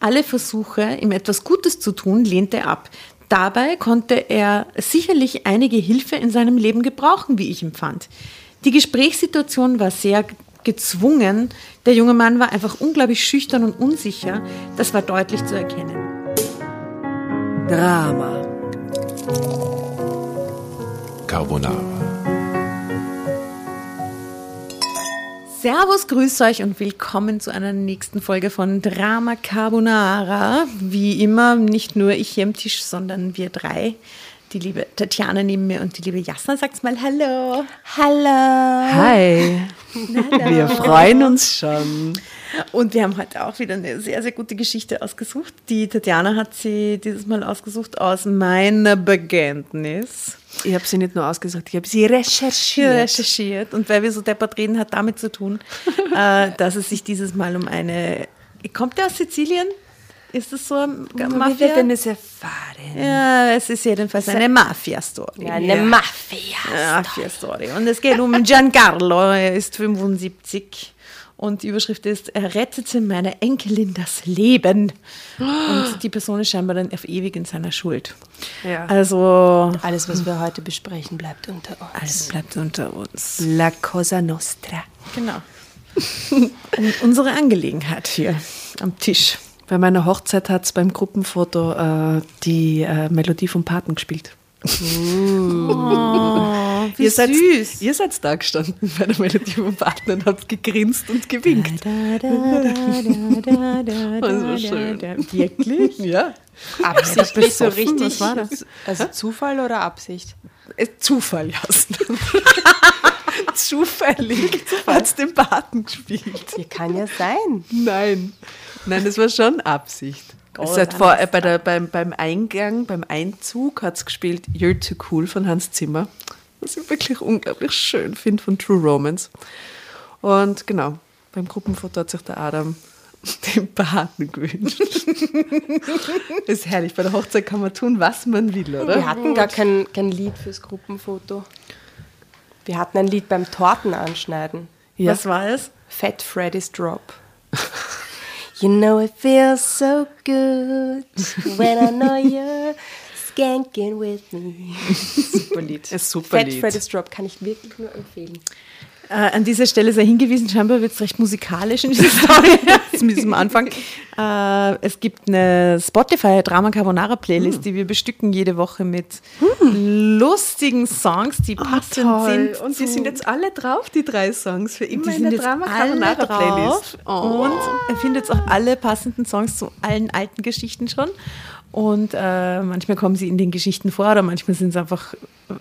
Alle Versuche, ihm etwas Gutes zu tun, lehnte er ab. Dabei konnte er sicherlich einige Hilfe in seinem Leben gebrauchen, wie ich empfand. Die Gesprächssituation war sehr gezwungen. Der junge Mann war einfach unglaublich schüchtern und unsicher. Das war deutlich zu erkennen. Drama. Carbonara. Servus, grüß euch und willkommen zu einer nächsten Folge von Drama Carbonara. Wie immer, nicht nur ich hier am Tisch, sondern wir drei. Die liebe Tatjana neben mir und die liebe Jasna. Sagt's mal Hallo. Hallo. Hi. Wir freuen uns schon. Und wir haben heute auch wieder eine sehr, sehr gute Geschichte ausgesucht. Die Tatjana hat sie dieses Mal ausgesucht aus meiner Bekenntnis. Ich habe sie nicht nur ausgesucht, ich habe sie recherchiert. recherchiert. Und weil wir so deppert reden, hat damit zu tun, äh, dass es sich dieses Mal um eine. Kommt der aus Sizilien? Ist das so eine Mafia? Wir werden es erfahren. Ja, es ist jedenfalls eine Mafia-Story. Ja, eine Mafia-Story. Mafia-Story. Und es geht um Giancarlo, er ist 75. Und die Überschrift ist, er rettete meiner Enkelin das Leben. Und die Person ist scheinbar dann auf ewig in seiner Schuld. Ja. Also. Alles, was wir heute besprechen, bleibt unter uns. Alles bleibt unter uns. La Cosa Nostra. Genau. Und unsere Angelegenheit hier am Tisch. Bei meiner Hochzeit hat es beim Gruppenfoto äh, die äh, Melodie vom Paten gespielt. Oh, wie ihr seid, süß. Ihr seid da gestanden bei der Melodie vom Paten und habt gegrinst und gewinkt. Das war schön. Wirklich? Ja. Absichtlich so richtig. Was war das? Also Zufall oder Absicht? Äh, Zufall, Jasna. Zufällig hat es den Paten gespielt. Ja, kann ja sein. Nein, nein, das war schon Absicht. Es hat vor, äh, bei der, beim, beim Eingang, beim Einzug hat es gespielt You're Too Cool von Hans Zimmer, was ich wirklich unglaublich schön finde von True Romance. Und genau, beim Gruppenfoto hat sich der Adam den Paten gewünscht. ist herrlich, bei der Hochzeit kann man tun, was man will, oder? Wir hatten gar kein, kein Lied fürs Gruppenfoto. Wir hatten ein Lied beim Tortenanschneiden. Ja. Was war es? Fat Freddy's Drop. You know it feels so good when I know you're skanking with me. Super Lied. Ein super Fat Lied. Freddy's Drop kann ich wirklich nur empfehlen. Äh, an dieser Stelle sei hingewiesen, scheinbar wird es recht musikalisch in dieser Story, mit diesem Anfang. Äh, es gibt eine Spotify Drama Carbonara Playlist, die wir bestücken jede Woche mit lustigen Songs, die passend sind. Und die sind jetzt alle drauf, die drei Songs, für immer die in sind der jetzt Drama alle Carbonara drauf Playlist. Oh. und er findet auch alle passenden Songs zu allen alten Geschichten schon. Und äh, manchmal kommen sie in den Geschichten vor oder manchmal sind sie einfach äh,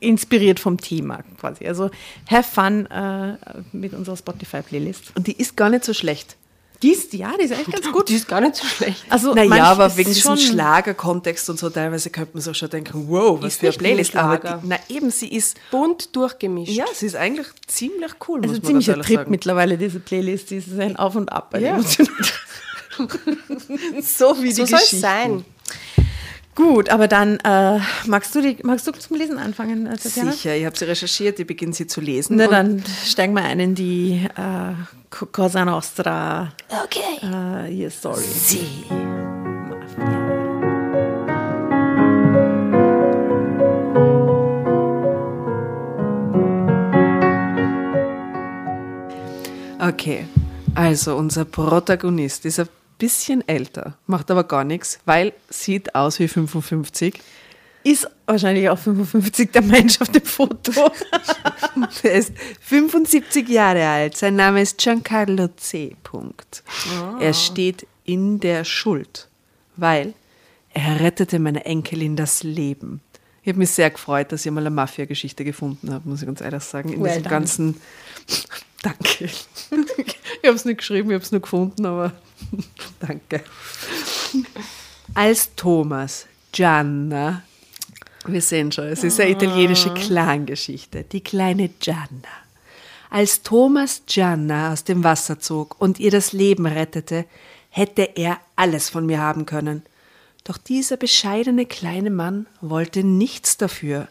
inspiriert vom Thema quasi. Also have fun äh, mit unserer Spotify-Playlist. Und die ist gar nicht so schlecht. Die ist, ja, die ist echt ganz gut. Die ist gar nicht so schlecht. Also Naja, aber wegen diesem Schlagerkontext und so, teilweise könnte man sich schon denken, wow, was Ist für eine Playlist. Aber Schlager. die, na eben, sie ist, Bunt durchgemischt. ja, sie ist eigentlich ziemlich cool, Also muss man ziemlich ein Trip sagen. mittlerweile, diese Playlist. Die ist ein Auf und Ab. Ja. So wie so die soll es Geschichte. sein. Gut, aber dann äh, magst, du die, magst du zum Lesen anfangen, äh, Tatjana? Sicher, ich habe sie recherchiert, ich beginne sie zu lesen. Na, dann steigen wir ein in die äh, Co- Cosa Nostra Okay. äh, Story. Sie. Okay, also unser Protagonist ist ein bisschen älter, macht aber gar nichts, weil sieht aus wie 55. Ist wahrscheinlich auch 55 der Mensch auf dem Foto. Er ist 75 Jahre alt. Sein Name ist Giancarlo C. Punkt. Er steht in der Schuld, weil er rettete meiner Enkelin das Leben. Ich habe mich sehr gefreut, dass ich mal eine Mafia-Geschichte gefunden habe, muss ich ganz ehrlich sagen. In Well diesem done. ganzen. Danke. Ich habe es nicht geschrieben, ich habe es nur gefunden, aber danke. Als Thomas Gianna wir sehen schon, es ist eine italienische Clangeschichte. Die kleine Gianna. Als Thomas Gianna aus dem Wasser zog und ihr das Leben rettete, hätte er alles von mir haben können. Doch dieser bescheidene kleine Mann wollte nichts dafür.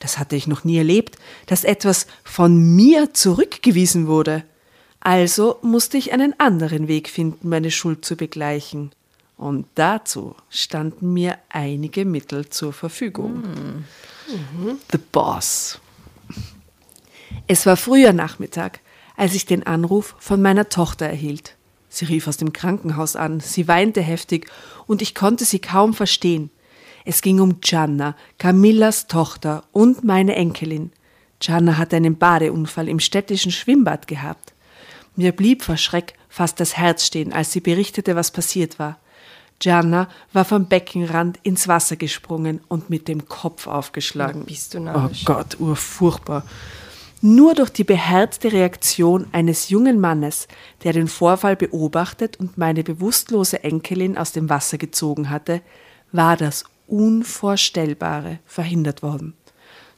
Das hatte ich noch nie erlebt, dass etwas von mir zurückgewiesen wurde. Also musste ich einen anderen Weg finden, meine Schuld zu begleichen. Und dazu standen mir einige Mittel zur Verfügung. The Boss. Es war früher Nachmittag, als ich den Anruf von meiner Tochter erhielt. Sie rief aus dem Krankenhaus an, sie weinte heftig und ich konnte sie kaum verstehen. Es ging um Gianna, Camillas Tochter und meine Enkelin. Gianna hatte einen Badeunfall im städtischen Schwimmbad gehabt. Mir blieb vor Schreck fast das Herz stehen, als sie berichtete, was passiert war. Gianna war vom Beckenrand ins Wasser gesprungen und mit dem Kopf aufgeschlagen. Bist du Oh narrisch. Gott, urfurchtbar. Nur durch die beherzte Reaktion eines jungen Mannes, der den Vorfall beobachtet und meine bewusstlose Enkelin aus dem Wasser gezogen hatte, war das Unvorstellbare verhindert worden.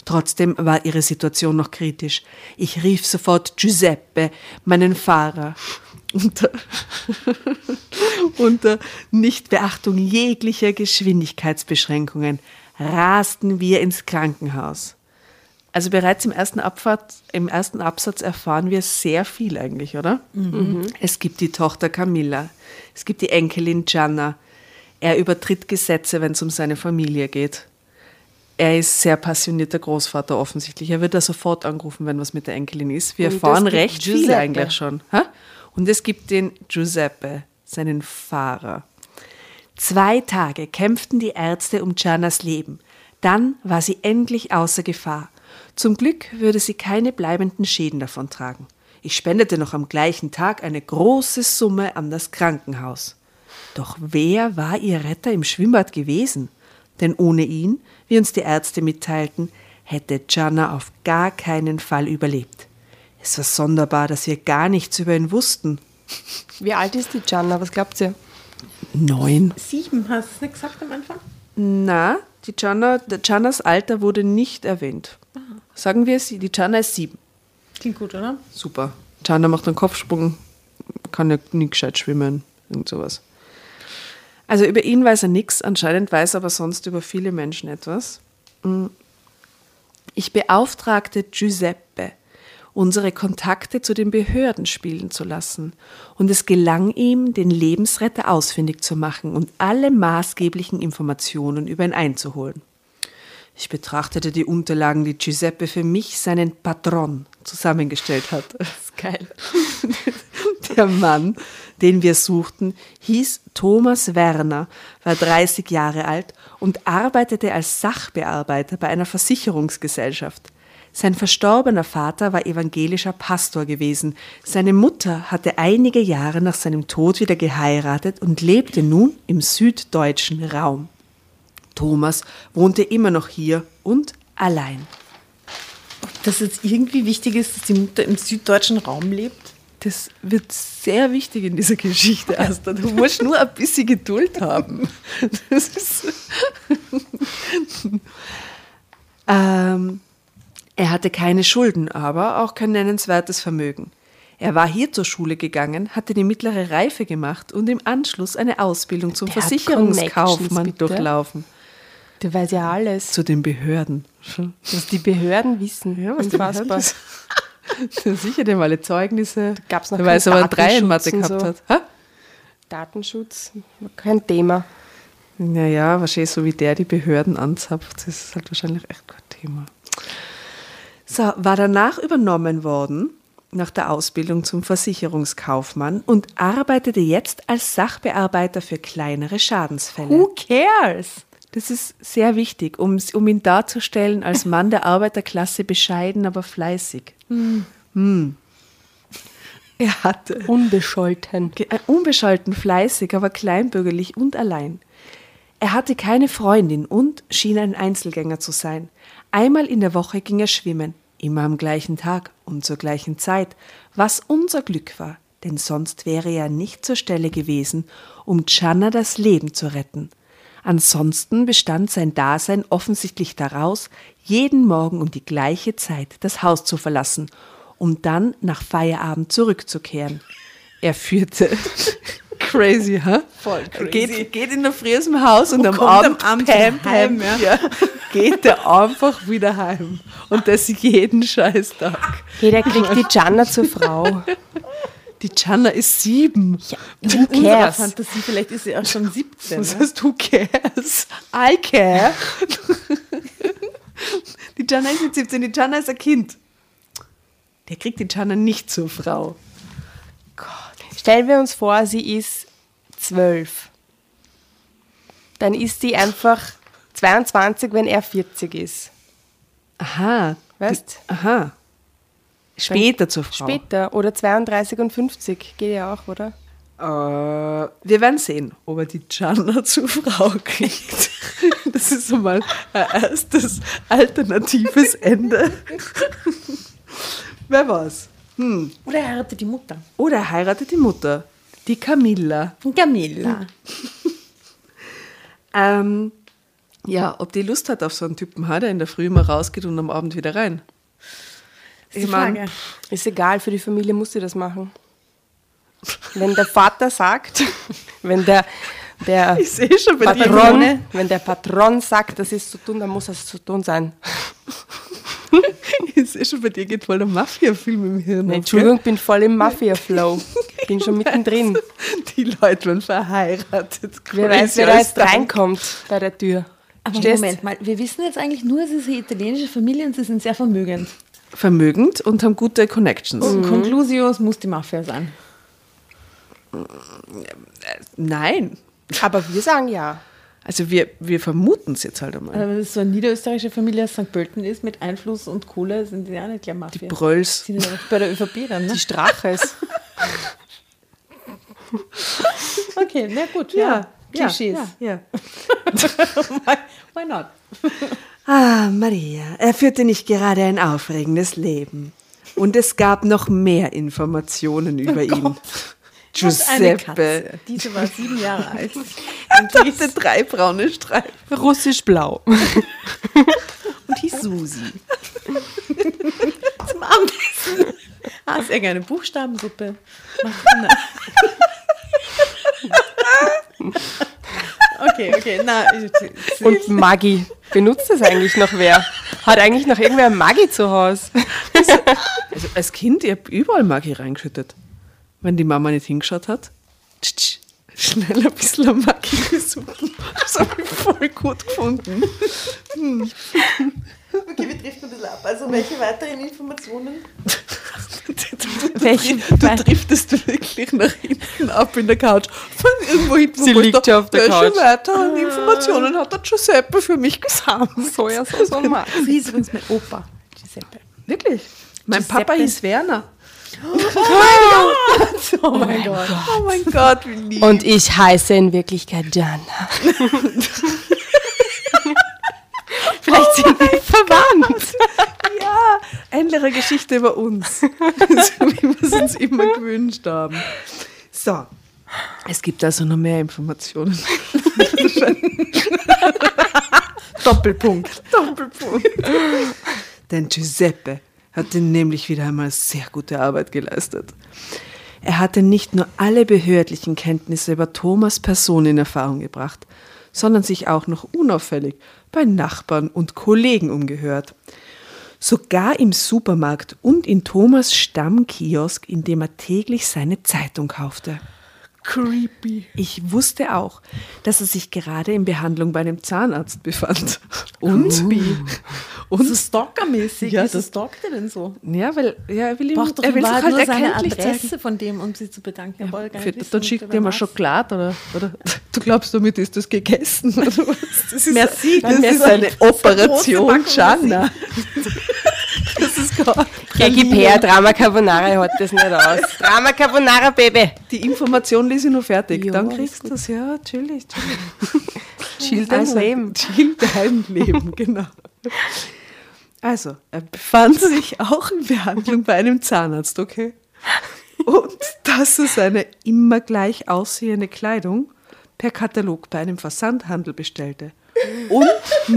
Trotzdem war ihre Situation noch kritisch. Ich rief sofort Giuseppe, meinen Fahrer. Unter, unter Nichtbeachtung jeglicher Geschwindigkeitsbeschränkungen rasten wir ins Krankenhaus. Also bereits im ersten, Abfahrt, im ersten Absatz erfahren wir sehr viel eigentlich, oder? Es gibt die Tochter Camilla, es gibt die Enkelin Gianna. Er übertritt Gesetze, wenn es um seine Familie geht. Er ist sehr passionierter Großvater offensichtlich. Er wird da sofort angerufen, wenn was mit der Enkelin ist. Wir Und erfahren recht viel Giuseppe. eigentlich schon. Ha? Und es gibt den Giuseppe, seinen Fahrer. Zwei Tage kämpften die Ärzte um Giannas Leben. Dann war sie endlich außer Gefahr. Zum Glück würde sie keine bleibenden Schäden davontragen. Ich spendete noch am gleichen Tag eine große Summe an das Krankenhaus. Doch wer war ihr Retter im Schwimmbad gewesen? Denn ohne ihn, wie uns die Ärzte mitteilten, hätte Gianna auf gar keinen Fall überlebt. Es war sonderbar, dass wir gar nichts über ihn wussten. Wie alt ist die Gianna? Was glaubt ihr? Neun. Sieben, hast du es nicht gesagt am Anfang? Na, die der Giannas Alter wurde nicht erwähnt. Sagen wir es, die Gianna ist sieben. Klingt gut, oder? Super. Gianna macht einen Kopfsprung, kann ja nicht gescheit schwimmen, irgend sowas. Also über ihn weiß er nichts, anscheinend weiß er aber sonst über viele Menschen etwas. Mm. Ich beauftragte Giuseppe, unsere Kontakte zu den Behörden spielen zu lassen. Und es gelang ihm, den Lebensretter ausfindig zu machen und alle maßgeblichen Informationen über ihn einzuholen. Ich betrachtete die Unterlagen, die Giuseppe für mich, seinen Patron, zusammengestellt hat. Das ist geil. Der Mann, den wir suchten, hieß Thomas Werner, war 30 Jahre alt und arbeitete als Sachbearbeiter bei einer Versicherungsgesellschaft. Sein verstorbener Vater war evangelischer Pastor gewesen. Seine Mutter hatte einige Jahre nach seinem Tod wieder geheiratet und lebte nun im süddeutschen Raum. Thomas wohnte immer noch hier und allein. Ob das jetzt irgendwie wichtig ist, dass die Mutter im süddeutschen Raum lebt? Das wird sehr wichtig in dieser Geschichte, Asta. Du musst nur ein bisschen Geduld haben. Das ist ähm, er hatte keine Schulden, aber auch kein nennenswertes Vermögen. Er war hier zur Schule gegangen, hatte die mittlere Reife gemacht und im Anschluss eine Ausbildung zum Der Versicherungskaufmann durchlaufen. Der weiß ja alles. Zu den Behörden. Was die Behörden wissen. Ja, was Unfassbar. Sicher, dem alle Zeugnisse. Gab's noch Wer keinen weiß, aber ein Drei in Mathe gehabt und hat. Ha? Datenschutz, kein Thema. Naja, wahrscheinlich so wie der die Behörden anzapft, das ist halt wahrscheinlich echt kein Thema. So, war danach übernommen worden, nach der Ausbildung zum Versicherungskaufmann und arbeitete jetzt als Sachbearbeiter für kleinere Schadensfälle. Who cares? Das ist sehr wichtig, um, um ihn darzustellen als Mann der Arbeiterklasse, bescheiden, aber fleißig. Hm. Er hatte Unbescholten. Ge- äh, Unbescholten, fleißig, aber kleinbürgerlich und allein. Er hatte keine Freundin und schien ein Einzelgänger zu sein. Einmal in der Woche ging er schwimmen, immer am gleichen Tag und zur gleichen Zeit, was unser Glück war, denn sonst wäre er nicht zur Stelle gewesen, um Gianna das Leben zu retten. Ansonsten bestand sein Dasein offensichtlich daraus, jeden Morgen um die gleiche Zeit das Haus zu verlassen, um dann nach Feierabend zurückzukehren. Er führte crazy, ha? Voll crazy. Geht, geht in der Früh aus dem Haus und, Und am Abend, am Abend pam, pam, heim, ja. geht er einfach wieder heim. Und das jeden Scheißtag. Jeder kriegt die Gianna zur Frau. Die Gianna ist sieben. Ja, In who unserer cares? Fantasie, vielleicht ist sie auch schon 17. Was Ne? heißt, who cares? I care. Die Gianna ist nicht 17, die Gianna ist ein Kind. Der kriegt die Gianna nicht zur Frau. Stellen wir uns vor, sie ist zwölf. Dann ist sie einfach 22, wenn er 40 ist. Aha. Weißt? Aha. Später zur Frau. Später. Oder 32 und 50. Geht ja auch, oder? Äh, wir werden sehen, ob er die Gianna zur Frau kriegt. Das ist so mal ein erstes alternatives Ende. Wer weiß. Hm. Oder er heiratet die Mutter. Oder er heiratet die Mutter, die Camilla. Camilla. Ähm, ja, ob die Lust hat auf so einen Typen, hat er in der Früh immer rausgeht und am Abend wieder rein. Ist Ich mein- Frage. Ist egal, für die Familie muss sie das machen. Wenn der Vater sagt, wenn der, der Ich sehe schon bei dir. Patron, wenn der Patron sagt, das ist zu tun, dann muss es zu tun sein. Ich sehe schon bei dir geht voll der Mafia-Film im Hirn. Nee, Entschuldigung, bin voll im Mafia-Flow. Bin schon mittendrin. Die Leute werden verheiratet. Wer weiß, wer da als jetzt reinkommt bei der Tür. Aber Verstehst? Moment mal, wir wissen jetzt eigentlich nur, es ist eine italienische Familie und sie sind sehr vermögend. Vermögend und haben gute Connections. Und Conclusio, es muss die Mafia sein. Nein. Aber wir sagen ja. Also wir, wir vermuten es jetzt halt einmal. Aber wenn es so eine niederösterreichische Familie aus St. Pölten ist, mit Einfluss und Kohle, sind die ja nicht gleich Mafia. die Brölls. Die sind ja bei der ÖVP dann, ne? Die Straches. Okay, na gut, ja. Klischees. Ja, ja. why not? Ah, Maria, er führte nicht gerade ein aufregendes Leben. Und es gab noch mehr Informationen über ihn. Und eine Giuseppe. Diese war sieben Jahre alt. Und hatte drei braune Streifen. Russisch-blau. Und hieß Susi. Zum Abendessen. Ah, sehr gerne. Buchstabensuppe. Anna. Okay, okay. Na, Und Maggi. Benutzt das eigentlich noch wer? Hat eigentlich noch irgendwer Maggi zu Hause? Also als Kind, ich habe überall Maggi reingeschüttet. Wenn die Mama nicht hingeschaut hat, tsch, tsch, schnell ein bisschen Maggi gesucht. Das habe ich voll gut gefunden. okay, wir driften ein bisschen ab. Also, welche weiteren Informationen? Du, Welche du driftest wirklich nach hinten ab in der Couch. Von irgendwo hinten. Sie liegt ja auf der Couch. weiteren Informationen hat der Giuseppe für mich gesammelt? Sojasauce und Maggi. So hieß übrigens mein Opa, Giuseppe. Wirklich? Mein Giuseppe. Papa hieß Werner. Oh mein Gott. Oh mein Gott, wie lieb. Und ich heiße in Wirklichkeit Jana. Vielleicht sind wir verwandt. Ja, endlich eine Geschichte über uns. so wie wir es uns immer gewünscht haben. So, es gibt also noch mehr Informationen. Doppelpunkt. Doppelpunkt. Denn Giuseppe hatte nämlich wieder einmal sehr gute Arbeit geleistet. Er hatte nicht nur alle behördlichen Kenntnisse über Thomas Person in Erfahrung gebracht, sondern sich auch noch unauffällig bei Nachbarn und Kollegen umgehört. Sogar im Supermarkt und in Thomas Stammkiosk, in dem er täglich seine Zeitung kaufte. Creepy. Ich wusste auch, dass er sich gerade in Behandlung bei einem Zahnarzt befand. Und, und So stalkermäßig. Ja, Wieso das- stalkt er denn so? ja, weil ja, er will, ihm, er will halt nur seine Adresse zeigen. von dem, um sie zu bedanken. Gar Für, wissen, dann schickt er mal. Schokolade oder, oder du glaubst, damit ist das gegessen. Oder was? Das ist, Merci, das merci. ist eine Operation Jana. Ja, gib her, Drama Carbonara hat das nicht aus. Drama Carbonara, Baby. Die Information lese ich noch fertig. Ja, Dann kriegst du das. Ja, natürlich. Chill dein Also, Leben. Chill dein Leben, genau. Also, er befand sich auch in Behandlung bei einem Zahnarzt, okay? Und dass er seine immer gleich aussehende Kleidung per Katalog bei einem Versandhandel bestellte. Und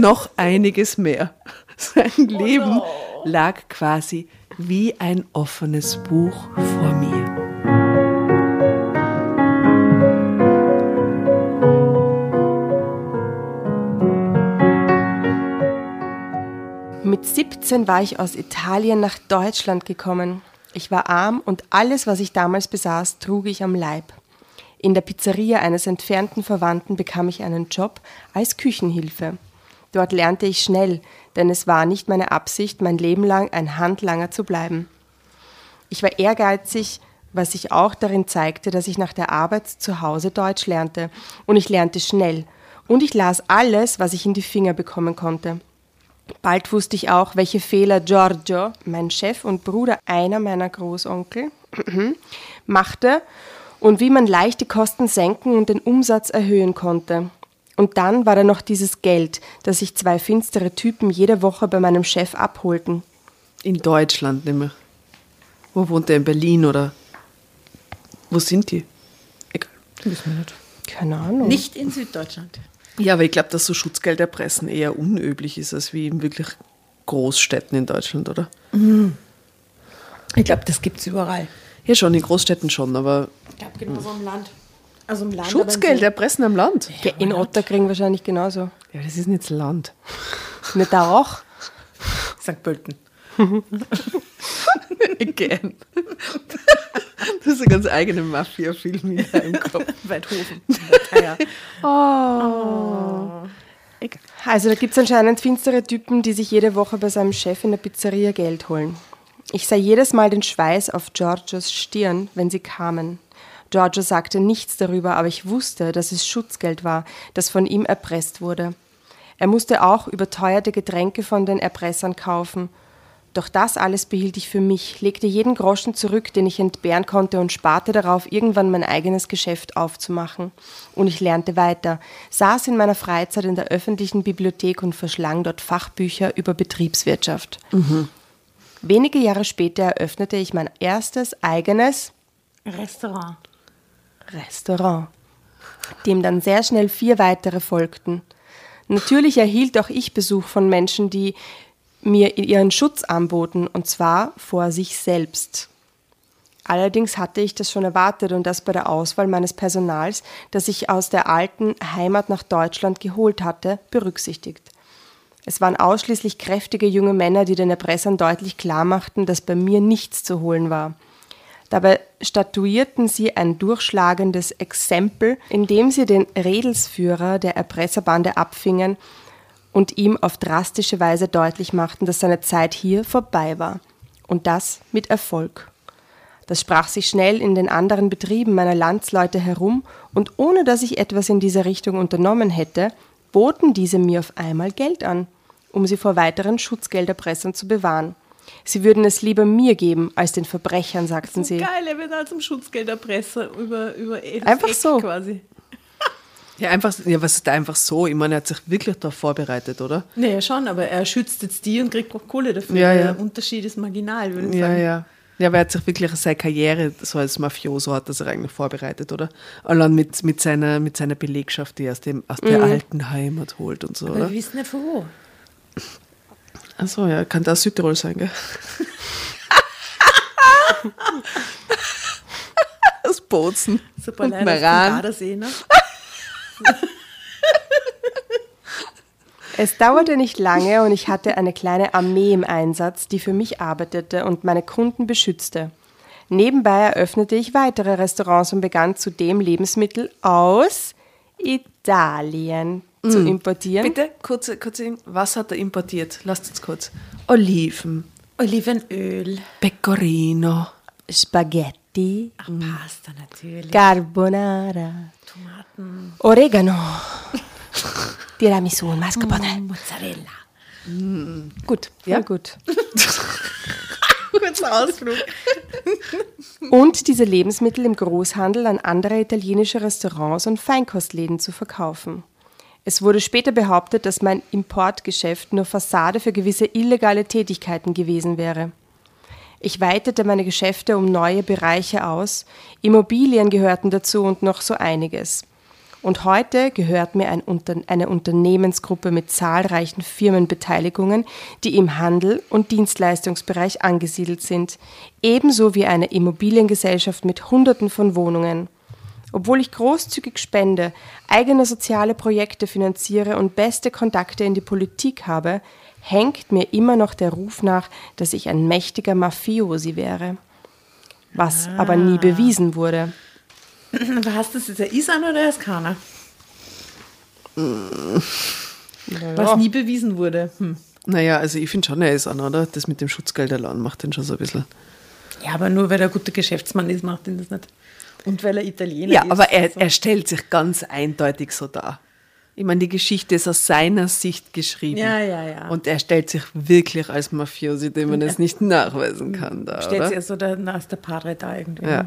noch einiges mehr. Sein Leben lag quasi wie ein offenes Buch vor mir. Mit 17 war ich aus Italien nach Deutschland gekommen. Ich war arm und alles, was ich damals besaß, trug ich am Leib. In der Pizzeria eines entfernten Verwandten bekam ich einen Job als Küchenhilfe. Dort lernte ich schnell, denn es war nicht meine Absicht, mein Leben lang ein Handlanger zu bleiben. Ich war ehrgeizig, was sich auch darin zeigte, dass ich nach der Arbeit zu Hause Deutsch lernte. Und ich lernte schnell. Und ich las alles, was ich in die Finger bekommen konnte. Bald wusste ich auch, welche Fehler Giorgio, mein Chef und Bruder einer meiner Großonkel, machte und wie man leicht die Kosten senken und den Umsatz erhöhen konnte. Und dann war da noch dieses Geld, das sich zwei finstere Typen jede Woche bei meinem Chef abholten. In Deutschland nämlich. Wo wohnt er? In Berlin oder? Wo sind die? Egal. Wissen wir nicht. Keine Ahnung. Nicht in Süddeutschland. Ja, aber ich glaube, dass so Schutzgeld erpressen eher unüblich ist, als wie in wirklich Großstädten in Deutschland, oder? Ich glaube, das gibt es überall. Ja, schon, in Großstädten schon, aber Ich glaube, genauso im Land. Also im Land. Schutzgeld erpressen am Land? Ja, in Otterkring wahrscheinlich genauso. Ja, das ist nicht das Land. Nicht da auch? St. Pölten. Again. Das ist ein ganz eigener Mafia-Film in deinem Kopf. Weidhofen. Also da gibt es anscheinend finstere Typen, die sich jede Woche bei seinem Chef in der Pizzeria Geld holen. Ich sah jedes Mal den Schweiß auf Giorgios Stirn, wenn sie kamen. Giorgio sagte nichts darüber, aber ich wusste, dass es Schutzgeld war, das von ihm erpresst wurde. Er musste auch überteuerte Getränke von den Erpressern kaufen. Doch das alles behielt ich für mich, legte jeden Groschen zurück, den ich entbehren konnte und sparte darauf, irgendwann mein eigenes Geschäft aufzumachen. Und ich lernte weiter, saß in meiner Freizeit in der öffentlichen Bibliothek und verschlang dort Fachbücher über Betriebswirtschaft. Wenige Jahre später eröffnete ich mein erstes eigenes Restaurant. Restaurant, dem dann sehr schnell vier weitere folgten. Natürlich erhielt auch ich Besuch von Menschen, die mir ihren Schutz anboten, und zwar vor sich selbst. Allerdings hatte ich das schon erwartet und das bei der Auswahl meines Personals, das ich aus der alten Heimat nach Deutschland geholt hatte, berücksichtigt. Es waren ausschließlich kräftige junge Männer, die den Erpressern deutlich klarmachten, dass bei mir nichts zu holen war. Dabei statuierten sie ein durchschlagendes Exempel, indem sie den Redelsführer der Erpresserbande abfingen und ihm auf drastische Weise deutlich machten, dass seine Zeit hier vorbei war. Und das mit Erfolg. Das sprach sich schnell in den anderen Betrieben meiner Landsleute herum, und ohne dass ich etwas in dieser Richtung unternommen hätte, boten diese mir auf einmal Geld an, um sie vor weiteren Schutzgelderpressern zu bewahren. Sie würden es lieber mir geben als den Verbrechern, sagten sie. Geil, er wird als Schutzgelderpresser über, über das Einfach Eck so. quasi. Ja, einfach, ja, was ist da einfach so? Ich meine, er hat sich wirklich darauf vorbereitet, oder? Naja, schon, aber er schützt jetzt die und kriegt auch Kohle dafür. Ja, ja. Der Unterschied ist marginal, würde ich Ja, sagen. ja. Ja, aber er hat sich wirklich seine Karriere so als Mafioso hat er sich eigentlich vorbereitet, oder? Allein mit, mit, seiner, mit seiner Belegschaft, die er aus, dem, aus der alten Heimat holt und so, Aber oder? wir wissen nicht von wo. Achso, ja, kann das Südtirol sein, gell? aus Bozen Super und Meran. Gardasee, ne? Es dauerte nicht lange und ich hatte eine kleine Armee im Einsatz, die für mich arbeitete und meine Kunden beschützte. Nebenbei eröffnete ich weitere Restaurants und begann zudem Lebensmittel aus Italien zu importieren. Bitte, kurze, kurze, was hat er importiert? Lasst uns kurz. Oliven, Olivenöl. Pecorino, Spaghetti, Ach, Pasta natürlich. Carbonara, Tomaten. Oregano, Tiramisu und Mascarpone. Mozzarella. Gut, Ja. ja gut. Kurzer Ausflug. und diese Lebensmittel im Großhandel an andere italienische Restaurants und Feinkostläden zu verkaufen. Es wurde später behauptet, dass mein Importgeschäft nur Fassade für gewisse illegale Tätigkeiten gewesen wäre. Ich weitete meine Geschäfte um neue Bereiche aus, Immobilien gehörten dazu und noch so einiges. Und heute gehört mir ein Unter eine Unternehmensgruppe mit zahlreichen Firmenbeteiligungen, die im Handel und Dienstleistungsbereich angesiedelt sind, ebenso wie eine Immobiliengesellschaft mit Hunderten von Wohnungen. Obwohl ich großzügig spende, eigene soziale Projekte finanziere und beste Kontakte in die Politik habe, hängt mir immer noch der Ruf nach, dass ich ein mächtiger Mafiosi wäre. was aber nie bewiesen wurde. Hast du das jetzt, er ist einer oder er ist keiner? Was nie bewiesen wurde. Hm. Naja, also ich finde schon, er ist einer, oder? Das mit dem Schutzgeld allein macht den schon so ein bisschen. Ja, aber nur weil er ein guter Geschäftsmann ist, macht ihn das nicht. Und weil er Italiener Ja, ist. aber er, also. er stellt sich ganz eindeutig so dar. Ich meine, die Geschichte ist aus seiner Sicht geschrieben. Ja, ja, ja. Und er stellt sich wirklich als Mafiosi, dem man es nicht nachweisen kann. Da, stellt sich so der, als der Padre da irgendwie. Ja.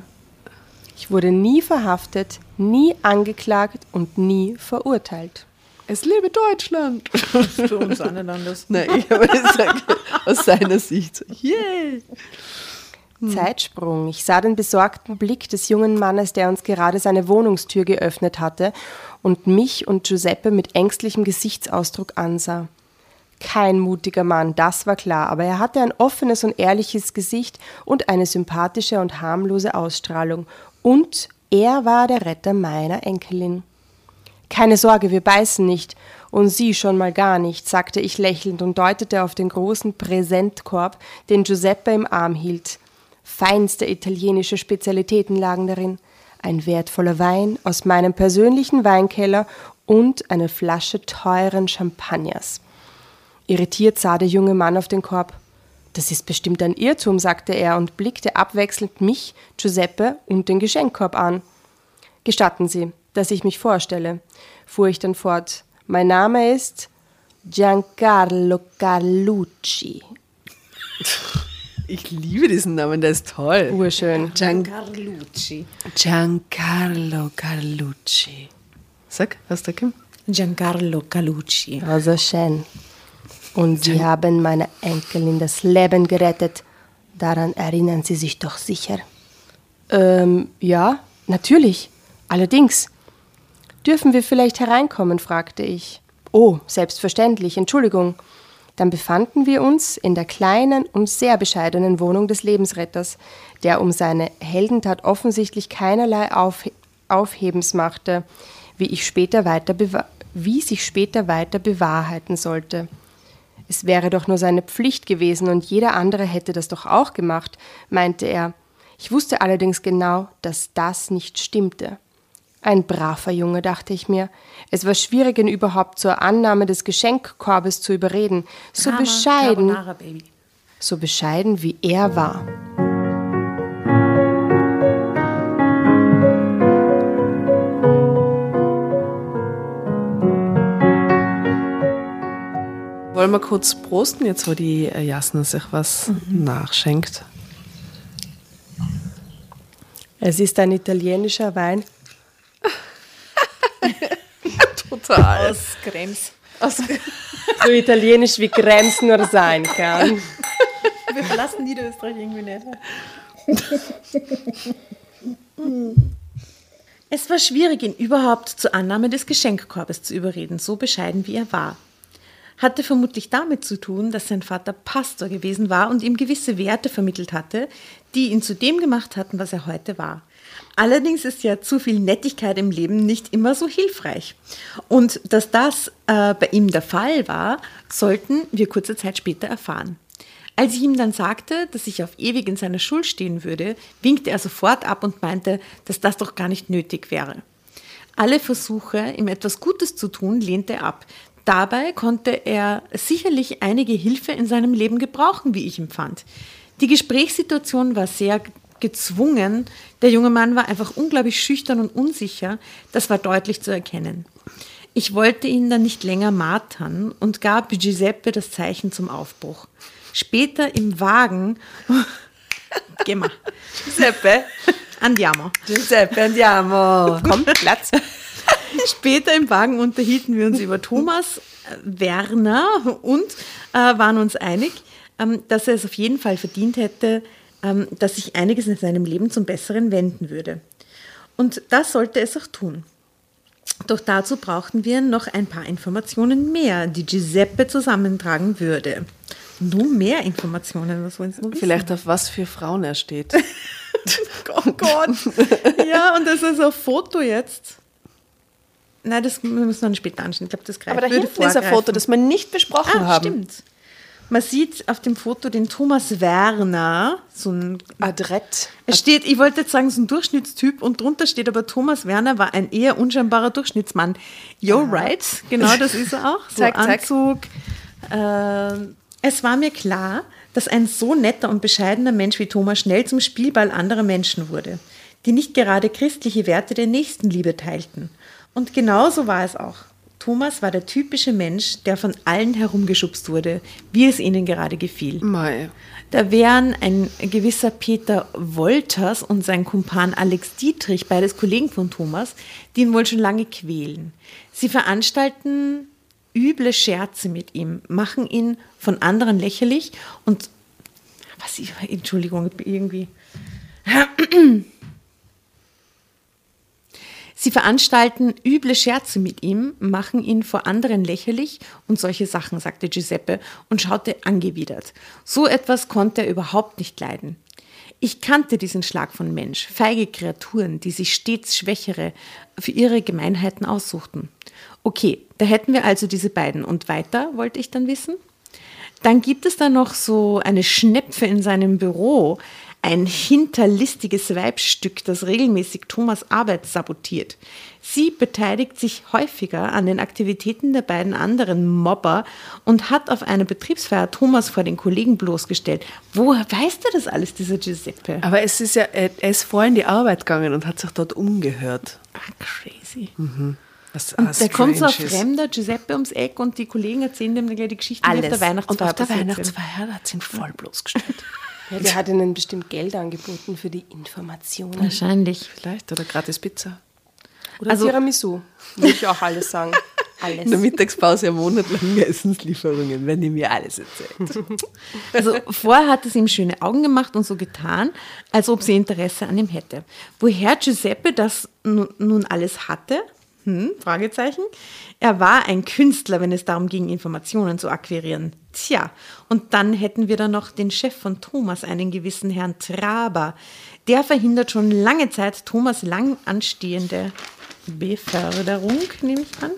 Ich wurde nie verhaftet, nie angeklagt und nie verurteilt. Es lebe Deutschland! Für uns alle dann das. Nein, ich habe gesagt, aus seiner Sicht. so, Yeah! Zeitsprung. Ich sah den besorgten Blick des jungen Mannes, der uns gerade seine Wohnungstür geöffnet hatte und mich und Giuseppe mit ängstlichem Gesichtsausdruck ansah. Kein mutiger Mann, das war klar, aber er hatte ein offenes und ehrliches Gesicht und eine sympathische und harmlose Ausstrahlung. Und er war der Retter meiner Enkelin. Keine Sorge, wir beißen nicht. Und Sie schon mal gar nicht, sagte ich lächelnd und deutete auf den großen Präsentkorb, den Giuseppe im Arm hielt. Feinste italienische Spezialitäten lagen darin. Ein wertvoller Wein aus meinem persönlichen Weinkeller und eine Flasche teuren Champagners. Irritiert sah der junge Mann auf den Korb. Das ist bestimmt ein Irrtum, sagte er und blickte abwechselnd mich, Giuseppe und den Geschenkkorb an. Gestatten Sie, dass ich mich vorstelle, fuhr ich dann fort. Mein Name ist Giancarlo Carlucci. Ich liebe diesen Namen, der ist toll. Urschön. Giancarlucci. Giancarlo Carlucci. Sag, hast du Kim? Giancarlo Calucci. Also schön. Und Sie haben meine Enkelin das Leben gerettet. Daran erinnern Sie sich doch sicher. Ähm, ja, natürlich. Allerdings. Dürfen wir vielleicht hereinkommen? fragte ich. Oh, selbstverständlich, Entschuldigung. Dann befanden wir uns in der kleinen und sehr bescheidenen Wohnung des Lebensretters, der um seine Heldentat offensichtlich keinerlei Auf Aufhebens machte, wie, ich später weiter wie sich später weiter bewahrheiten sollte. Es wäre doch nur seine Pflicht gewesen und jeder andere hätte das doch auch gemacht, meinte er. Ich wusste allerdings genau, dass das nicht stimmte. Ein braver Junge, dachte ich mir. Es war schwierig, ihn überhaupt zur Annahme des Geschenkkorbes zu überreden. So Drama, bescheiden, Carbonara, Baby. so bescheiden wie er war. Wollen wir kurz prosten, jetzt wo die äh, Jasna sich was nachschenkt? Es ist ein italienischer Wein. Total. Aus Krems. So italienisch wie Krems nur sein kann. Wir verlassen Niederösterreich irgendwie nicht. Es war schwierig, ihn überhaupt zur Annahme des Geschenkkorbes zu überreden, so bescheiden wie er war. Hatte vermutlich damit zu tun, dass sein Vater Pastor gewesen war und ihm gewisse Werte vermittelt hatte, die ihn zu dem gemacht hatten, was er heute war. Allerdings ist ja zu viel Nettigkeit im Leben nicht immer so hilfreich. Und dass das äh, bei ihm der Fall war, sollten wir kurze Zeit später erfahren. Als ich ihm dann sagte, dass ich auf ewig in seiner Schuld stehen würde, winkte er sofort ab und meinte, dass das doch gar nicht nötig wäre. Alle Versuche, ihm etwas Gutes zu tun, lehnte er ab. Dabei konnte er sicherlich einige Hilfe in seinem Leben gebrauchen, wie ich empfand. Die Gesprächssituation war sehr gezwungen. Der junge Mann war einfach unglaublich schüchtern und unsicher. Das war deutlich zu erkennen. Ich wollte ihn dann nicht länger martern und gab Giuseppe das Zeichen zum Aufbruch. Später im Wagen. Geh mal. Giuseppe. Andiamo. Giuseppe, andiamo. Komm, Platz. Später im Wagen unterhielten wir uns über Thomas äh, Werner und äh, waren uns einig, ähm, dass er es auf jeden Fall verdient hätte, dass sich einiges in seinem Leben zum Besseren wenden würde. Und das sollte es auch tun. Doch dazu brauchten wir noch ein paar Informationen mehr, die Giuseppe zusammentragen würde. Nur mehr Informationen, was wollen Sie noch wissen? Vielleicht auf was für Frauen er steht. Oh Gott. Ja, und das ist ein Foto jetzt. Nein, das müssen wir dann später anschauen. Ich glaube, das greift Aber da hinten ist ein. Foto, das wir nicht besprochen ah, haben. stimmt. Man sieht auf dem Foto den Thomas Werner, so ein Adrett. es steht, ich wollte jetzt sagen, so ein Durchschnittstyp und drunter steht aber Thomas Werner war ein eher unscheinbarer Durchschnittsmann. Yo, right, genau das ist er auch. So Zack, zack. Anzug. ähm, es war mir klar, dass ein so netter und bescheidener Mensch wie Thomas schnell zum Spielball anderer Menschen wurde, die nicht gerade christliche Werte der Nächstenliebe teilten. Und genau so war es auch. Thomas war der typische Mensch, der von allen herumgeschubst wurde, wie es ihnen gerade gefiel. Mei. Da wären ein gewisser Peter Wolters und sein Kumpan Alex Dietrich, beides Kollegen von Thomas, die ihn wohl schon lange quälen. Sie veranstalten üble Scherze mit ihm, machen ihn von anderen lächerlich und was ich, Entschuldigung, irgendwie. Sie veranstalten üble Scherze mit ihm, machen ihn vor anderen lächerlich und solche Sachen, sagte Giuseppe und schaute angewidert. So etwas konnte er überhaupt nicht leiden. Ich kannte diesen Schlag von Mensch, feige Kreaturen, die sich stets Schwächere für ihre Gemeinheiten aussuchten. Okay, da hätten wir also diese beiden. Und weiter wollte ich dann wissen? Dann gibt es da noch so eine Schnepfe in seinem Büro, ein hinterlistiges Weibstück, das regelmäßig Thomas Arbeit sabotiert. Sie beteiligt sich häufiger an den Aktivitäten der beiden anderen Mobber und hat auf einer Betriebsfeier Thomas vor den Kollegen bloßgestellt. Woher weiß der das alles, dieser Giuseppe? Aber es ist ja, er er ist vorher in die Arbeit gegangen und hat sich dort umgehört. Ah, crazy. Was Und auch da kommt so ein fremder Giuseppe ums Eck und die Kollegen erzählen dem dann gleich die Geschichten, die auf der Weihnachtsfeier und auf der. Weihnachtsfeier hat sie ihn voll bloßgestellt. Ja, der hat ihnen bestimmt Geld angeboten für die Informationen. Wahrscheinlich. Vielleicht, oder gratis Pizza. Oder Also- Tiramisu. Würde ich auch alles sagen. Alles. In der Mittagspause eine monatelange Essenslieferungen, wenn die mir alles erzählt. Also vorher hat es ihm schöne Augen gemacht und so getan, als ob sie Interesse an ihm hätte. Woher Giuseppe das nu- nun alles hatte? Hm, Fragezeichen. Er war ein Künstler, wenn es darum ging, Informationen zu akquirieren. Tja, und dann hätten wir da noch den Chef von Thomas, einen gewissen Herrn Traber. Der verhindert schon lange Zeit Thomas lang anstehende Beförderung, nehme ich an.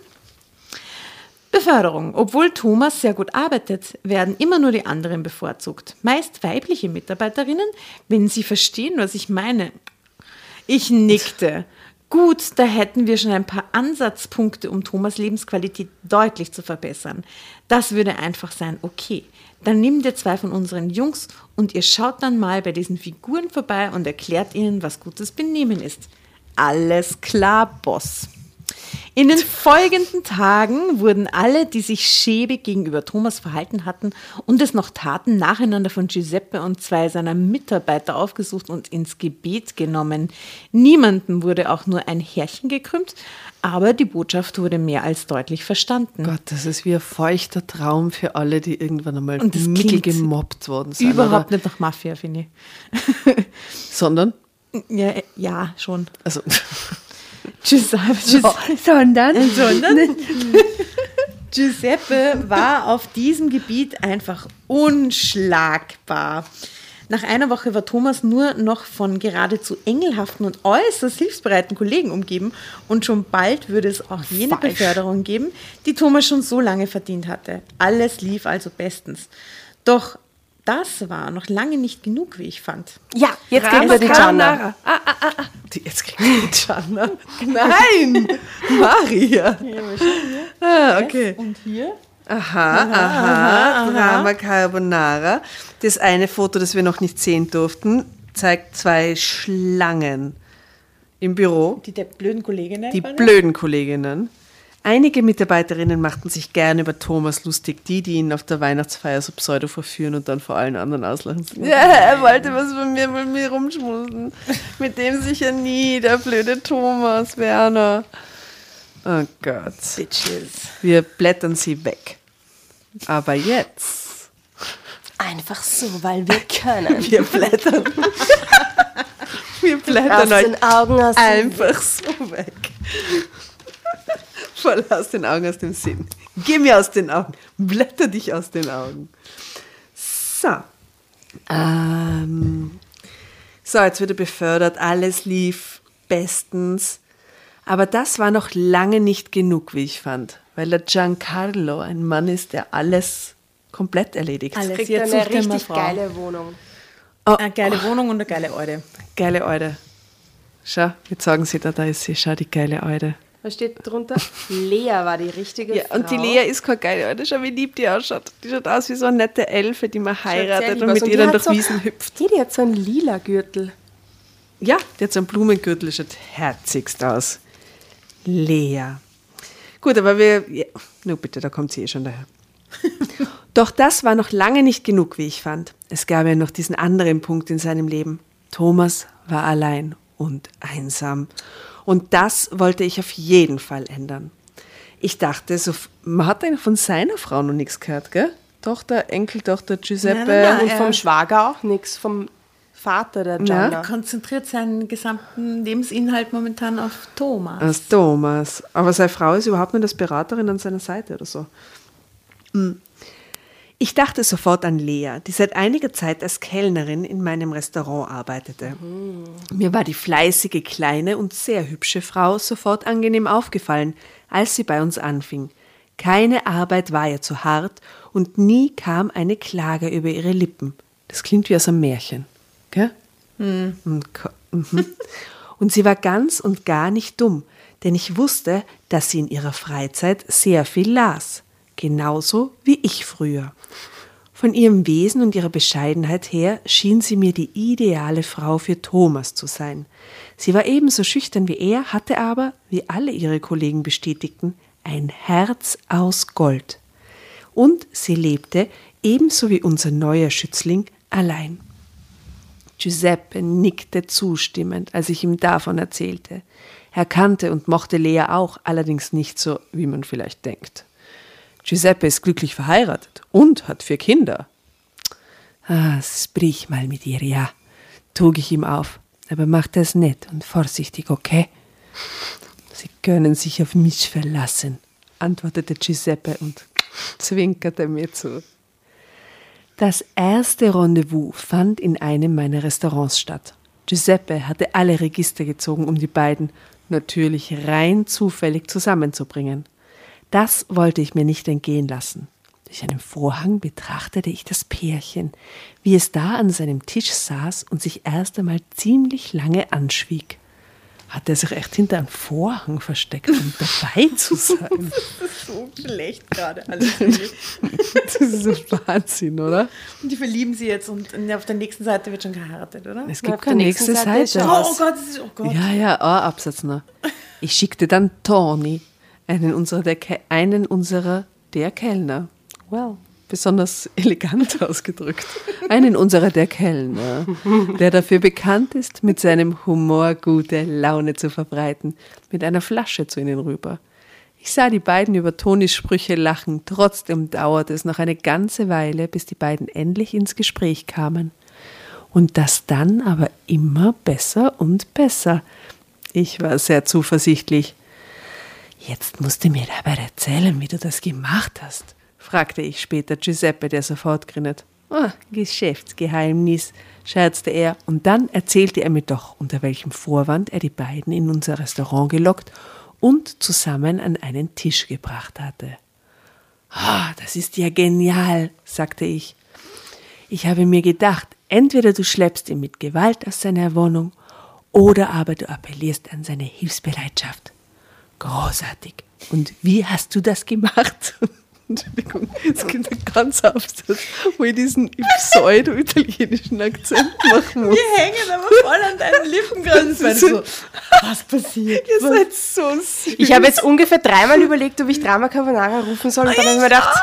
Beförderung. Obwohl Thomas sehr gut arbeitet, werden immer nur die anderen bevorzugt. Meist weibliche Mitarbeiterinnen, wenn sie verstehen, was ich meine. Ich nickte. Gut, da hätten wir schon ein paar Ansatzpunkte, um Thomas Lebensqualität deutlich zu verbessern. Das würde einfach sein, okay. Dann nehmt ihr zwei von unseren Jungs und ihr schaut dann mal bei diesen Figuren vorbei und erklärt ihnen, was gutes Benehmen ist. Alles klar, Boss. In den folgenden Tagen wurden alle, die sich schäbig gegenüber Thomas verhalten hatten und es noch taten, nacheinander von Giuseppe und zwei seiner Mitarbeiter aufgesucht und ins Gebet genommen. Niemandem wurde auch nur ein Härchen gekrümmt, aber die Botschaft wurde mehr als deutlich verstanden. Gott, das ist wie ein feuchter Traum für alle, die irgendwann einmal Und das mittel gemobbt worden sind. Überhaupt oder? nicht nach Mafia, finde ich. Sondern, Ja, ja schon. also, Tschüss, tschüss. sondern, sondern Giuseppe war auf diesem Gebiet einfach unschlagbar. Nach einer Woche war Thomas nur noch von geradezu engelhaften und äußerst hilfsbereiten Kollegen umgeben und schon bald würde es auch jene Falsch. Beförderung geben, die Thomas schon so lange verdient hatte. Alles lief also bestens. Doch das war noch lange nicht genug, wie ich fand. Ja, jetzt kriegt er die Gianna. Die, jetzt kriegt die Gianna. Nein! Maria! Ah, okay. Und hier? Aha, aha, Drama Carbonara. Das eine Foto, das wir noch nicht sehen durften, zeigt zwei Schlangen im Büro. Die der blöden Kollegin. Die blöden Kolleginnen. Einige Mitarbeiterinnen machten sich gern über Thomas lustig, die, die ihn auf der Weihnachtsfeier so pseudo verführen und dann vor allen anderen auslachen. Ja, er wollte was von mir, mit mir rumschmusen. Mit dem sicher nie, der blöde Thomas Werner. Oh Gott. Bitches. Wir blättern sie weg. Aber jetzt. Einfach so, weil wir können. Wir blättern. Wir blättern euch den Augen, einfach so weg. Voll aus den Augen, aus dem Sinn. Geh mir aus den Augen. Blätter dich aus den Augen. So. Ähm, so, jetzt wird er befördert. Alles lief bestens. Aber das war noch lange nicht genug, wie ich fand. Weil der Giancarlo ein Mann ist, der alles komplett erledigt. Alles. Kriegt Jetzt eine er richtig Frau. geile Wohnung. Eine geile Wohnung und eine geile Alte. Geile Eude. Schau, jetzt sagen sie da, da ist sie, schau, die geile Eude. Was steht drunter? Lea war die richtige Ja, Frau. und die Lea ist keine geile Eude, schau, wie lieb die ausschaut. Die schaut aus wie so eine nette Elfe, die man heiratet und mit Und ihr die dann durch so- Wiesen hüpft. Hey, die hat so einen lila Gürtel. Ja, die hat so einen Blumengürtel, schaut herzigst aus. Lea. Gut, aber wir. Ja, nur bitte, da kommt sie eh schon daher. Doch das war noch lange nicht genug, wie ich fand. Es gab ja noch diesen anderen Punkt in seinem Leben. Thomas war allein und einsam. Und das wollte ich auf jeden Fall ändern. Ich dachte, so, man hat eigentlich von seiner Frau noch nichts gehört, gell? Tochter, Enkeltochter Giuseppe. Nein, nein, nein. Und Ja. vom Schwager auch nichts, vom Vater der Gianna. Er konzentriert seinen gesamten Lebensinhalt momentan auf Thomas. Als Thomas. Aber seine Frau ist überhaupt nicht als Beraterin an seiner Seite oder so. Hm. Ich dachte sofort an Lea, die seit einiger Zeit als Kellnerin in meinem Restaurant arbeitete. Mir war die fleißige, kleine und sehr hübsche Frau sofort angenehm aufgefallen, als sie bei uns anfing. Keine Arbeit war ihr zu hart und nie kam eine Klage über ihre Lippen. Das klingt wie aus einem Märchen, gell? Und ko- mhm. Und sie war ganz und gar nicht dumm, denn ich wusste, dass sie in ihrer Freizeit sehr viel las, genauso wie ich früher. Von ihrem Wesen und ihrer Bescheidenheit her schien sie mir die ideale Frau für Thomas zu sein. Sie war ebenso schüchtern wie er, hatte aber, wie alle ihre Kollegen bestätigten, ein Herz aus Gold. Und sie lebte, ebenso wie unser neuer Schützling, allein. Giuseppe nickte zustimmend, als ich ihm davon erzählte. Er kannte und mochte Lea auch, allerdings nicht so, wie man vielleicht denkt. Giuseppe ist glücklich verheiratet und hat vier Kinder. Ah, sprich mal mit ihr, ja, trug ich ihm auf. Aber mach das nett und vorsichtig, okay? Sie können sich auf mich verlassen, antwortete Giuseppe und zwinkerte mir zu. Das erste Rendezvous fand in einem meiner Restaurants statt. Giuseppe hatte alle Register gezogen, um die beiden natürlich rein zufällig zusammenzubringen. Das wollte ich mir nicht entgehen lassen. Durch einen Vorhang betrachtete ich das Pärchen, wie es da an seinem Tisch saß und sich erst einmal ziemlich lange anschwieg. Hat er sich echt hinter einem Vorhang versteckt, um dabei zu sein? so schlecht gerade alles. Das ist so Wahnsinn, oder? Und die verlieben sie jetzt und auf der nächsten Seite wird schon geheiratet, oder? Es gibt keine nächste Seite ist Seite. Oh, oh Gott, das ist, oh Gott. Ja, ja, ein Absatz noch. Ich schickte dann Tony, einen unserer der, einen unserer der Kellner. Well, besonders elegant ausgedrückt. Einen unserer der Kellner, der dafür bekannt ist, mit seinem Humor gute Laune zu verbreiten, mit einer Flasche zu ihnen rüber. Ich sah die beiden über Tonis Sprüche lachen, trotzdem dauerte es noch eine ganze Weile, bis die beiden endlich ins Gespräch kamen. Und das dann aber immer besser und besser. Ich war sehr zuversichtlich. Jetzt musst du mir aber erzählen, wie du das gemacht hast, fragte ich später Giuseppe, der sofort grinnet. Ah, Geschäftsgeheimnis, scherzte er, und dann erzählte er mir doch, unter welchem Vorwand er die beiden in unser Restaurant gelockt und zusammen an einen Tisch gebracht hatte. Ah, das ist ja genial, sagte ich. Ich habe mir gedacht, entweder du schleppst ihn mit Gewalt aus seiner Wohnung oder aber du appellierst an seine Hilfsbereitschaft. Großartig. Und wie hast du das gemacht? Entschuldigung, es einen ganz Absatz, wo ich diesen pseudo-italienischen Akzent machen muss. Wir hängen aber voll an deinen Lippen gerade. So, was passiert? Ihr seid so süß. Ich habe jetzt ungefähr dreimal überlegt, ob ich Drama Carbonara rufen soll. Und dann habe ich mir gedacht,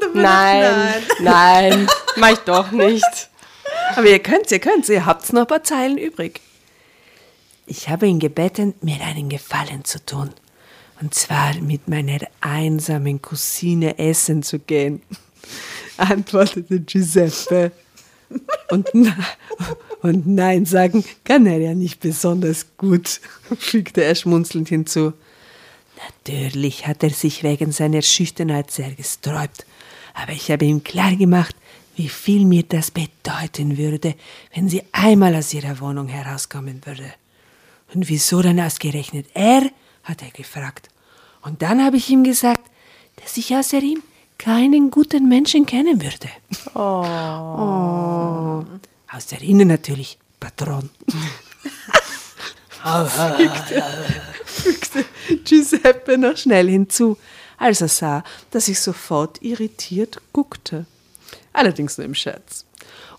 dann nein, nein, mach ich doch nicht. Aber ihr könnt's, ihr könnt's, ihr habt's noch ein paar Zeilen übrig. Ich habe ihn gebeten, mir einen Gefallen zu tun. Und zwar mit meiner einsamen Cousine essen zu gehen, antwortete Giuseppe. Und, und Nein sagen kann er ja nicht besonders gut, fügte er schmunzelnd hinzu. Natürlich hat er sich wegen seiner Schüchternheit sehr gesträubt, aber ich habe ihm klar gemacht, wie viel mir das bedeuten würde, wenn sie einmal aus ihrer Wohnung herauskommen würde. Und wieso dann ausgerechnet er? Hat er gefragt. Und dann habe ich ihm gesagt, dass ich außer ihm keinen guten Menschen kennen würde. Oh. Außer Ihnen natürlich, Patron. fügte Giuseppe noch schnell hinzu, als er sah, dass ich sofort irritiert guckte. Allerdings nur im Scherz.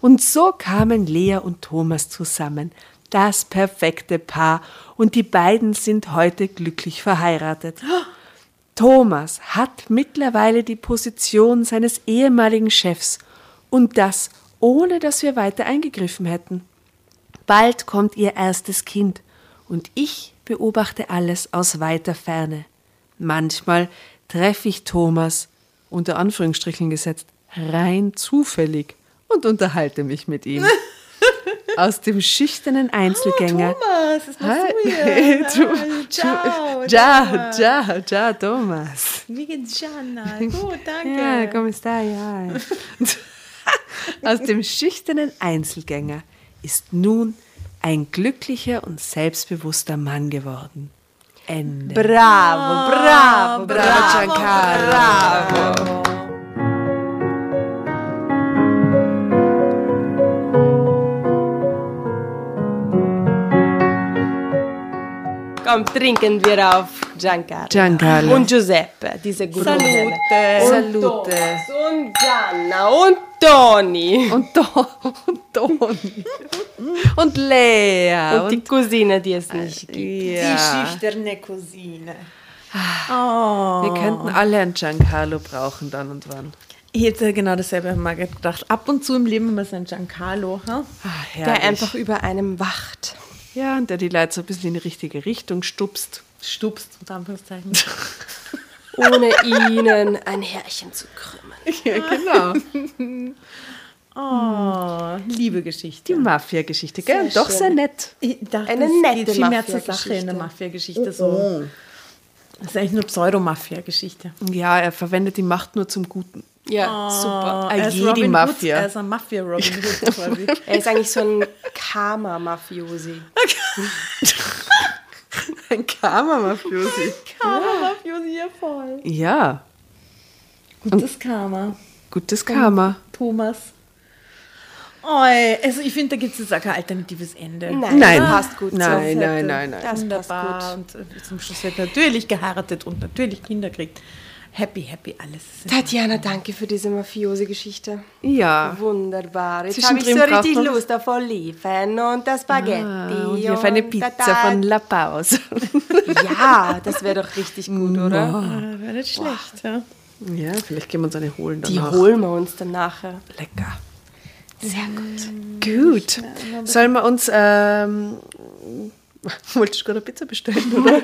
Und so kamen Lea und Thomas zusammen, das perfekte Paar, und die beiden sind heute glücklich verheiratet. Thomas hat mittlerweile die Position seines ehemaligen Chefs und das ohne dass wir weiter eingegriffen hätten. Bald kommt ihr erstes Kind und ich beobachte alles aus weiter Ferne. Manchmal treffe ich Thomas, unter Anführungsstrichen gesetzt, rein zufällig und unterhalte mich mit ihm. Aus dem schüchternen Einzelgänger. Oh, Thomas, machst Hi. du hier? Ciao. Ciao, ciao, ciao, Thomas. Wie geht's, Gianna? Gut, danke. Ja, come stai? Ja. Aus dem schüchternen Einzelgänger ist nun ein glücklicher und selbstbewusster Mann geworden. Ende. Bravo, bravo, Bravo, Giancarlo. Komm, trinken wir auf Giancarlo. Giancarlo. Und Giuseppe, diese gute Salute. Salute. Und Gianna und Toni. Und, Do und Toni. Und Lea. Und die Cousine, die es nicht gibt. ja. Die schüchterne Cousine. Oh. Wir könnten alle einen Giancarlo brauchen dann und wann. Ich hätte genau dasselbe mal gedacht. Ab und zu im Leben haben wir so einen Giancarlo. Ha? Ah, Der einfach über einem wacht. Ja, und der die Leute so ein bisschen in die richtige Richtung stupst. Stupst, unter Anführungszeichen. Ohne ihnen ein Härchen zu krümmen. Ja, genau. Oh, liebe Geschichte. Die Mafia-Geschichte, gell? Und Doch sehr nett. Ich dachte, Eine es nette geht viel mehr zur Sache in der Mafia-Geschichte. So. Das ist eigentlich nur Pseudo-Mafia-Geschichte. Ja, er verwendet die Macht nur zum Guten. Ja, super. Ah, er ist jede Robin Hood, Mafia. Er ist ein Mafia-Robin Hood quasi. Er ist eigentlich so ein Karma-Mafiosi. Ein Karma-Mafiosi. Karma-Mafiosi, ja voll. Ja, Gutes Karma. gutes Karma. Thomas. Oi, also ich finde, da gibt es jetzt auch kein alternatives Ende. Nein, Nein. das passt gut Nein, nein, nein, nein. Das passt Wunderbar. gut. Und zum Schluss wird natürlich geheiratet und natürlich Kinder kriegt. Happy, happy, alles. Tatjana, danke für diese Mafiosi-Geschichte. Ja. Wunderbar. Jetzt habe ich so richtig Lust auf Oliven und das Spaghetti. Ah, und hier auf eine Pizza von La Pause. Ja, das wäre doch richtig gut, oder? Ah, Wäre nicht schlecht, ja. Ja, vielleicht gehen wir uns eine holen Die danach. holen wir uns dann nachher. Lecker. Sehr gut. Gut. Sollen wir uns, ähm, wolltest du gerade eine Pizza bestellen, oder?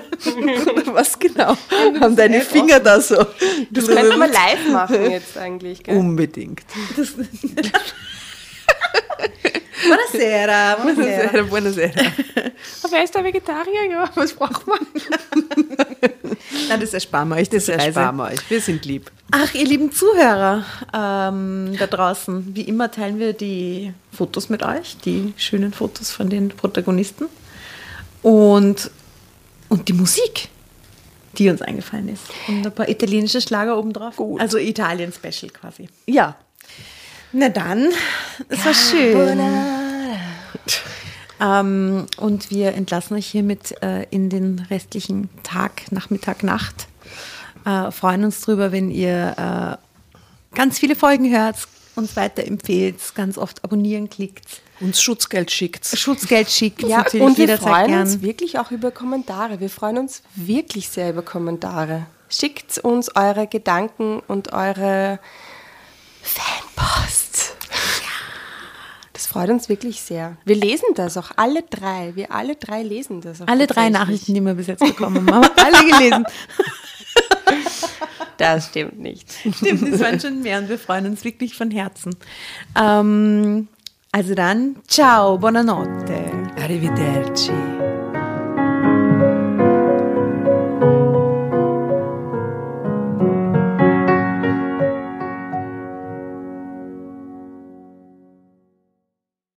oder was genau? Haben deine Finger da so? Das könnten wir live machen jetzt eigentlich. Gell? Unbedingt. Buonasera, buonasera. Buonasera, buonasera. Aber er ist der Vegetarier, ja. Was braucht man? Nein, das ersparen wir euch, das Das ersparen wir euch. Wir sind lieb. Ach, ihr lieben Zuhörer ähm, da draußen, wie immer teilen wir die Fotos mit euch, die schönen Fotos von den Protagonisten und, und die Musik, die uns eingefallen ist. Und ein paar italienische Schlager obendrauf. Gut. Also Italien-Special quasi. Ja. Na dann, es war schön. Ähm, und wir entlassen euch hiermit äh, in den restlichen Tag, Nachmittag, Nacht. Äh, freuen uns drüber, wenn ihr äh, ganz viele Folgen hört, uns weiterempfehlt, ganz oft abonnieren klickt, Uns Schutzgeld schickt. Schutzgeld schickt, Ja, und wir freuen gern. uns wirklich auch über Kommentare. Wir freuen uns wirklich sehr über Kommentare. Schickt uns eure Gedanken und eure Fanpost. Das freut uns wirklich sehr. Wir lesen das auch, alle drei. Wir alle drei lesen das auch Alle drei. Nachrichten, die wir bis jetzt bekommen haben, haben wir alle gelesen. Das stimmt nicht. Stimmt, das waren schon mehr und wir freuen uns wirklich von Herzen. Ähm, also dann, ciao, buonanotte. Arrivederci.